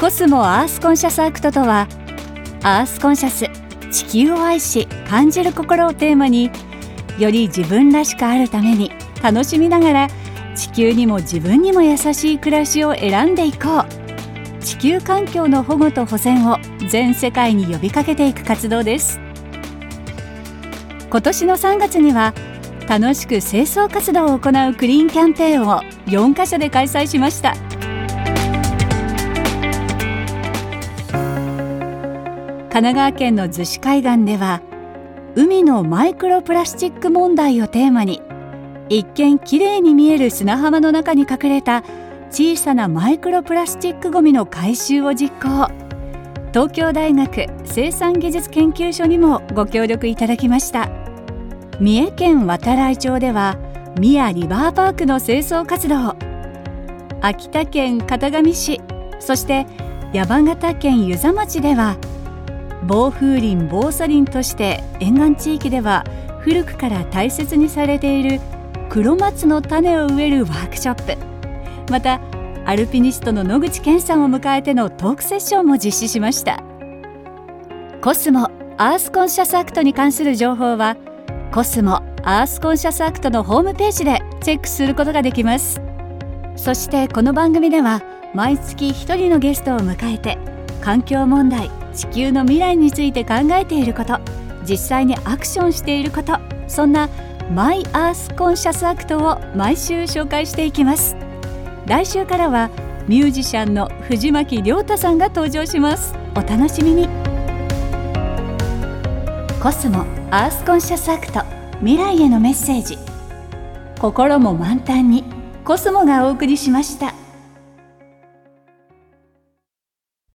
コスモアースコンシャスアクトとはアースコンシャス地球を愛し感じる心をテーマにより自分らしくあるために楽しみながら地球にも自分にも優しい暮らしを選んでいこう。地球環境の保護と保全を全世界に呼びかけていく活動です。今年の3月には楽しく清掃活動を行うクリーンキャンペーンを4カ所で開催しました。神奈川県の逗子海岸では海のマイクロプラスチック問題をテーマに一見きれいに見える砂浜の中に隠れた小さなマイクロプラスチックごみの回収を実行。東京大学生産技術研究所にもご協力いただきました。三重県渡来町では宮リバーパークの清掃活動。秋田県潟上市そして山形県遊佐町では防風林防砂林として沿岸地域では古くから大切にされている黒松の種を植えるワークショップ。またアルピニストの野口健さんを迎えてのトークセッションも実施しました。コスモアースコンシャスアクトに関する情報はコスモアースコンシャスアクトのホームページでチェックすることができます。そしてこの番組では毎月1人のゲストを迎えて環境問題地球の未来について考えていること。実際にアクションしていること。そんなマイアースコンシャスアクトを毎週紹介していきます。来週からはミュージシャンの藤巻亮太さんが登場します。お楽しみに。コスモアースコンシャスアクト。未来へのメッセージ。心も満タンに。コスモがお送りしました。